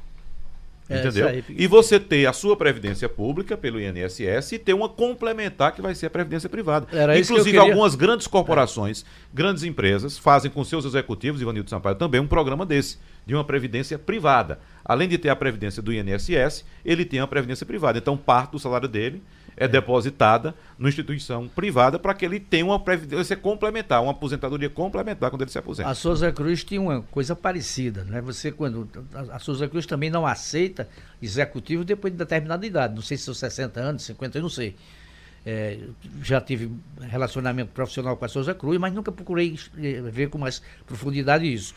É, Entendeu? E você ter a sua previdência pública pelo INSS e ter uma complementar que vai ser a previdência privada. Era Inclusive, queria... algumas grandes corporações, é. grandes empresas, fazem com seus executivos, Ivanildo Sampaio, também um programa desse, de uma previdência privada. Além de ter a previdência do INSS, ele tem a previdência privada. Então, parte do salário dele é depositada numa instituição privada para que ele tenha uma previdência complementar, uma aposentadoria complementar quando ele se aposenta. A Souza Cruz tinha uma coisa parecida, né? Você quando a Souza Cruz também não aceita executivo depois de determinada idade, não sei se são 60 anos, 50, eu não sei. É, já tive relacionamento profissional com a Souza Cruz, mas nunca procurei é, ver com mais profundidade isso.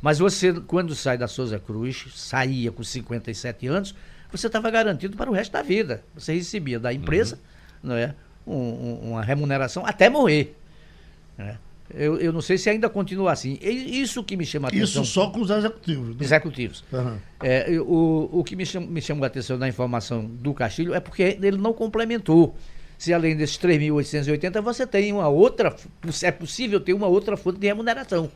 Mas você, quando sai da Souza Cruz, saía com 57 anos, você estava garantido para o resto da vida. Você recebia da empresa uhum. não é, um, um, uma remuneração até morrer. Né? Eu, eu não sei se ainda continua assim. Isso que me chama a atenção. Isso só com os executivos. Né? Executivos. Uhum. É, o, o que me chama, me chama a atenção na informação do Castilho é porque ele não complementou. Se além desses 3.880 você tem uma outra, é possível ter uma outra fonte de remuneração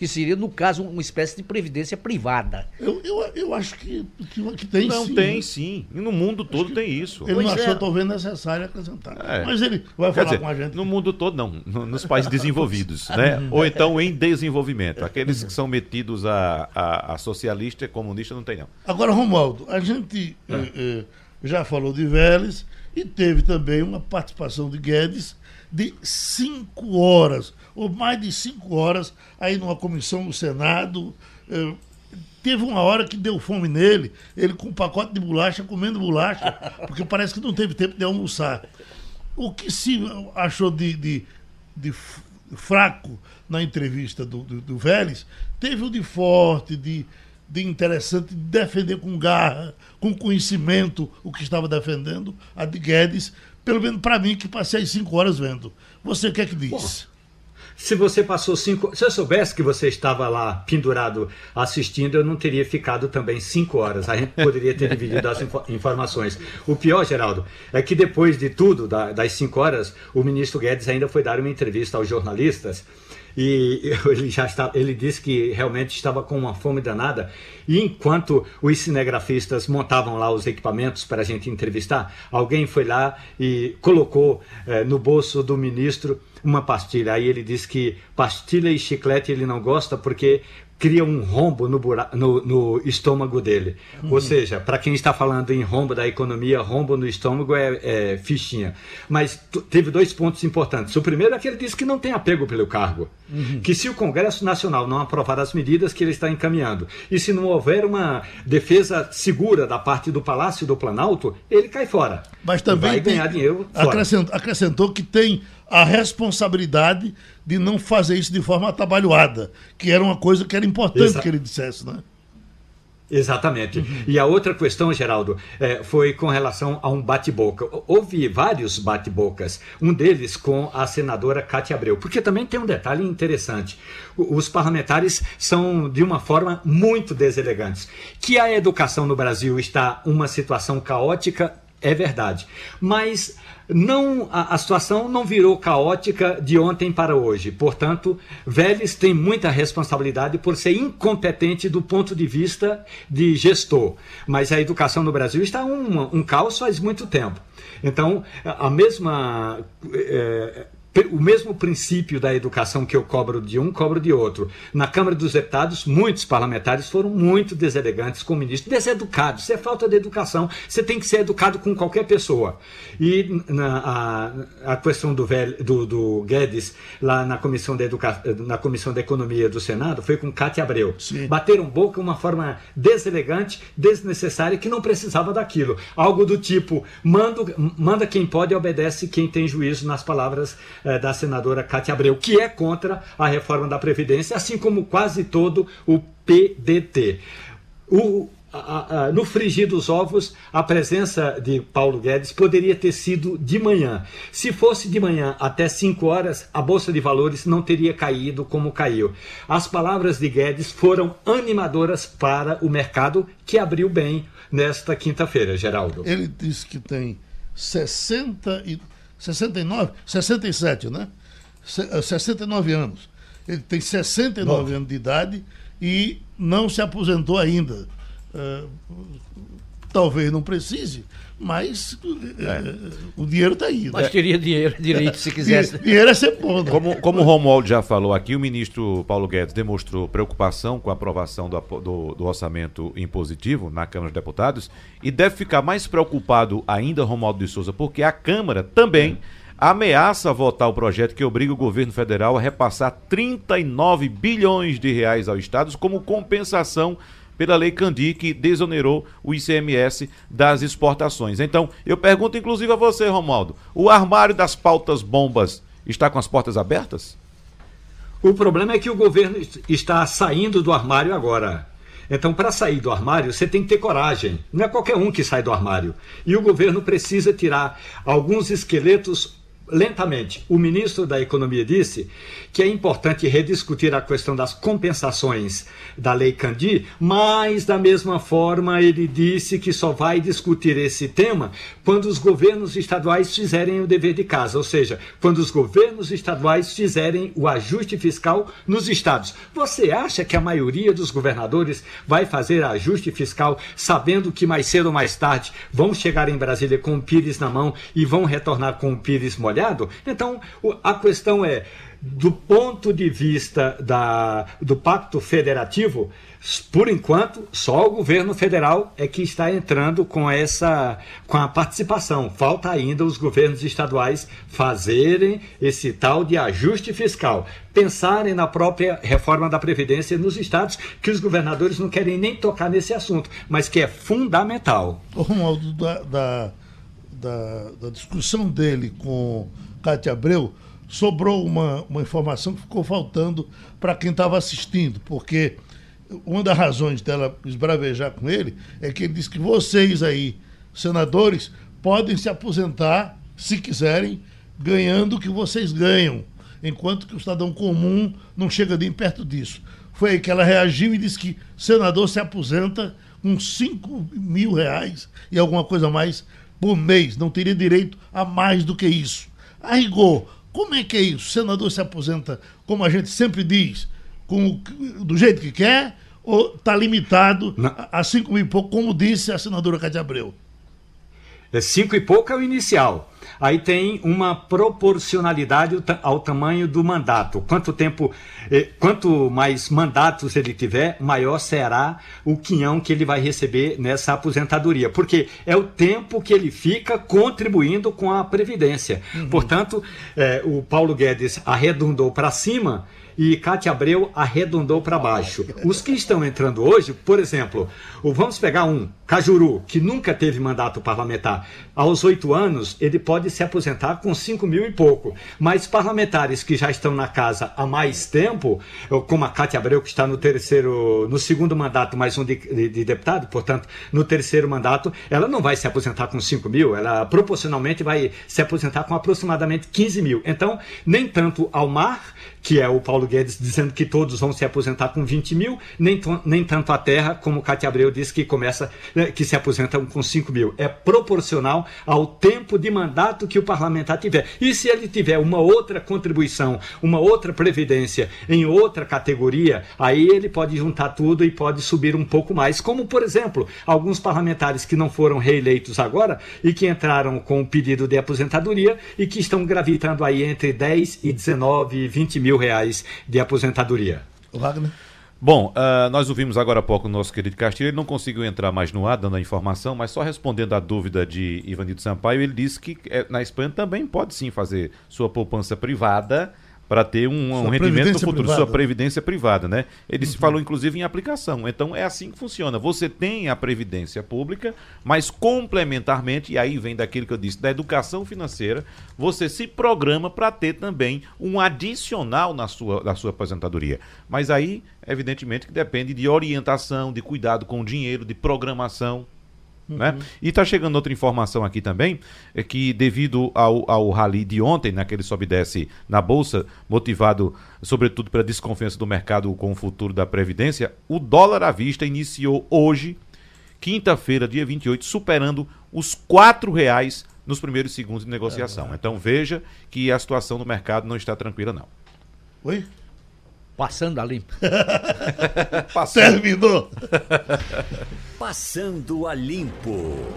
que seria, no caso, uma espécie de previdência privada. Eu, eu, eu acho que, que, que tem não, sim. Não, tem né? sim. E no mundo todo tem isso. Ele pois não achou, é. talvez, necessário acrescentar. É. Mas ele vai falar dizer, com a gente. No mundo todo, não. Nos países desenvolvidos. (laughs) né? Ou então em desenvolvimento. Aqueles que são metidos a, a, a socialista e comunista não tem, não. Agora, Romualdo, a gente eh, eh, já falou de Vélez e teve também uma participação de Guedes de cinco horas, ou mais de cinco horas, aí numa comissão no Senado. Eh, teve uma hora que deu fome nele, ele com um pacote de bolacha, comendo bolacha, porque parece que não teve tempo de almoçar. O que se achou de, de, de fraco na entrevista do, do, do Vélez, teve o de forte, de, de interessante, de defender com garra, com conhecimento o que estava defendendo, a de Guedes, pelo menos para mim, que passei cinco horas vendo. Você o que é que diz? Bom, se você passou cinco. Se eu soubesse que você estava lá pendurado assistindo, eu não teria ficado também cinco horas. A gente poderia ter (laughs) dividido as informações. O pior, Geraldo, é que depois de tudo, das cinco horas, o ministro Guedes ainda foi dar uma entrevista aos jornalistas e (laughs) ele já está, ele disse que realmente estava com uma fome danada. E enquanto os cinegrafistas montavam lá os equipamentos para a gente entrevistar, alguém foi lá e colocou eh, no bolso do ministro uma pastilha. Aí ele diz que pastilha e chiclete ele não gosta porque cria um rombo no, no, no estômago dele. Uhum. Ou seja, para quem está falando em rombo da economia, rombo no estômago é, é fichinha. Mas teve dois pontos importantes. O primeiro é que ele disse que não tem apego pelo cargo. Uhum. Que se o Congresso Nacional não aprovar as medidas que ele está encaminhando, e se não houver uma defesa segura da parte do Palácio do Planalto, ele cai fora. Mas também vai tem, ganhar dinheiro fora. Acrescentou, acrescentou que tem a responsabilidade de não fazer isso de forma atabalhoada, que era uma coisa que era importante Exa que ele dissesse, né? Exatamente. Uhum. E a outra questão, Geraldo, é, foi com relação a um bate-boca. Houve vários bate-bocas, um deles com a senadora Cátia Abreu, porque também tem um detalhe interessante. Os parlamentares são de uma forma muito deselegantes. Que a educação no Brasil está uma situação caótica, é verdade. Mas não a, a, situação não virou caótica de ontem para hoje. Portanto, Vélez tem muita responsabilidade por ser incompetente do ponto de vista de gestor. Mas a educação no Brasil está um, um caos faz muito tempo. Então, a mesma. É, o mesmo princípio da educação que eu cobro de um, cobro de outro. Na Câmara dos Deputados, muitos parlamentares foram muito deselegantes com o ministro, deseducados. Isso é falta de educação. Você tem que ser educado com qualquer pessoa. E na, a, a questão do, velho, do, do, Guedes, lá na Comissão, da Educa... na Comissão da Economia do Senado, foi com Cátia Abreu. Sim. Bateram boca de uma forma deselegante, desnecessária, que não precisava daquilo. Algo do tipo, manda, manda quem pode e obedece quem tem juízo nas palavras eh, da senadora Cátia Abreu, que é contra a reforma da Previdência, assim como quase todo o PDT. O, a, a, no frigir dos ovos, a presença de Paulo Guedes poderia ter sido de manhã. Se fosse de manhã até 5 horas, a Bolsa de Valores não teria caído como caiu. As palavras de Guedes foram animadoras para o mercado, que abriu bem nesta quinta-feira, Geraldo. Ele disse que tem 60 e 69, 67, né? 69 eh, anos. Ele tem 69 Nossa. anos de idade e não se aposentou ainda. Uh, talvez não precise, mas é. é. o dinheiro está aí. Né? Mas teria dinheiro direito se (laughs) quisesse. dinheiro é sempre bom. Né? Como, como o Romualdo já falou aqui, o ministro Paulo Guedes demonstrou preocupação com a aprovação do, do, do, orçamento impositivo na Câmara dos Deputados e deve ficar mais preocupado ainda, Romualdo de Souza, porque a Câmara também. Ameaça votar o projeto que obriga o governo federal a repassar 39 bilhões de reais aos estados como compensação pela Lei Candi, que desonerou o ICMS das exportações. Então, eu pergunto inclusive a você, Romualdo: o armário das pautas bombas está com as portas abertas? O problema é que o governo está saindo do armário agora. Então, para sair do armário, você tem que ter coragem. Não é qualquer um que sai do armário. E o governo precisa tirar alguns esqueletos lentamente. O ministro da Economia disse que é importante rediscutir a questão das compensações da Lei Candi, mas da mesma forma ele disse que só vai discutir esse tema quando os governos estaduais fizerem o dever de casa, ou seja, quando os governos estaduais fizerem o ajuste fiscal nos estados. Você acha que a maioria dos governadores vai fazer ajuste fiscal sabendo que mais cedo ou mais tarde vão chegar em Brasília com o Pires na mão e vão retornar com o Pires molhado? Então, a questão é do ponto de vista da, do pacto federativo, por enquanto, só o governo federal é que está entrando com essa com a participação. Falta ainda os governos estaduais fazerem esse tal de ajuste fiscal, pensarem na própria reforma da previdência nos estados que os governadores não querem nem tocar nesse assunto, mas que é fundamental. Romualdo, da, da, da, da discussão dele com Cátia Abreu, sobrou uma, uma informação que ficou faltando para quem estava assistindo, porque uma das razões dela esbravejar com ele é que ele disse que vocês aí, senadores, podem se aposentar, se quiserem, ganhando o que vocês ganham, enquanto que o cidadão comum não chega nem perto disso. Foi aí que ela reagiu e disse que senador se aposenta com 5 mil reais e alguma coisa mais por mês, não teria direito a mais do que isso. A rigor, como é que é isso? O senador se aposenta, como a gente sempre diz, com, do jeito que quer, ou está limitado a, a cinco mil e pouco, como disse a senadora Cátia Abreu? É cinco e pouco é o inicial. Aí tem uma proporcionalidade ao tamanho do mandato. Quanto tempo, eh, quanto mais mandatos ele tiver, maior será o quinhão que ele vai receber nessa aposentadoria, porque é o tempo que ele fica contribuindo com a Previdência. Uhum. Portanto, eh, o Paulo Guedes arredondou para cima e Cátia Abreu arredondou para baixo. Os que estão entrando hoje, por exemplo, vamos pegar um, Cajuru, que nunca teve mandato parlamentar. Aos oito anos, ele pode se aposentar com cinco mil e pouco. Mas parlamentares que já estão na casa há mais tempo, como a Cátia Abreu, que está no terceiro, no segundo mandato, mais um de, de, de deputado, portanto, no terceiro mandato, ela não vai se aposentar com cinco mil, ela proporcionalmente vai se aposentar com aproximadamente 15 mil. Então, nem tanto ao mar que é o Paulo Guedes dizendo que todos vão se aposentar com 20 mil, nem, nem tanto a terra, como o Cátia Abreu disse que começa, né, que se aposentam com 5 mil. É proporcional ao tempo de mandato que o parlamentar tiver. E se ele tiver uma outra contribuição, uma outra previdência em outra categoria, aí ele pode juntar tudo e pode subir um pouco mais. Como, por exemplo, alguns parlamentares que não foram reeleitos agora e que entraram com o pedido de aposentadoria e que estão gravitando aí entre 10 e 19, 20 mil mil reais de aposentadoria. Wagner? Bom, uh, nós ouvimos agora há pouco o nosso querido Castilho, ele não conseguiu entrar mais no ar dando a informação, mas só respondendo à dúvida de Ivanildo Sampaio, ele disse que eh, na Espanha também pode sim fazer sua poupança privada para ter um, um rendimento no futuro, privada. sua previdência privada, né? Ele uhum. se falou inclusive em aplicação. Então é assim que funciona. Você tem a previdência pública, mas complementarmente, e aí vem daquilo que eu disse, da educação financeira, você se programa para ter também um adicional na sua, na sua aposentadoria. Mas aí, evidentemente, que depende de orientação, de cuidado com o dinheiro, de programação. Né? Uhum. E está chegando outra informação aqui também, é que devido ao, ao rally de ontem, naquele sobe e desce na Bolsa, motivado sobretudo pela desconfiança do mercado com o futuro da Previdência, o dólar à vista iniciou hoje, quinta-feira, dia 28, superando os R$ reais nos primeiros segundos de negociação. É então veja que a situação do mercado não está tranquila, não. Oi? Passando a limpo. (laughs) Terminou. Passando a limpo.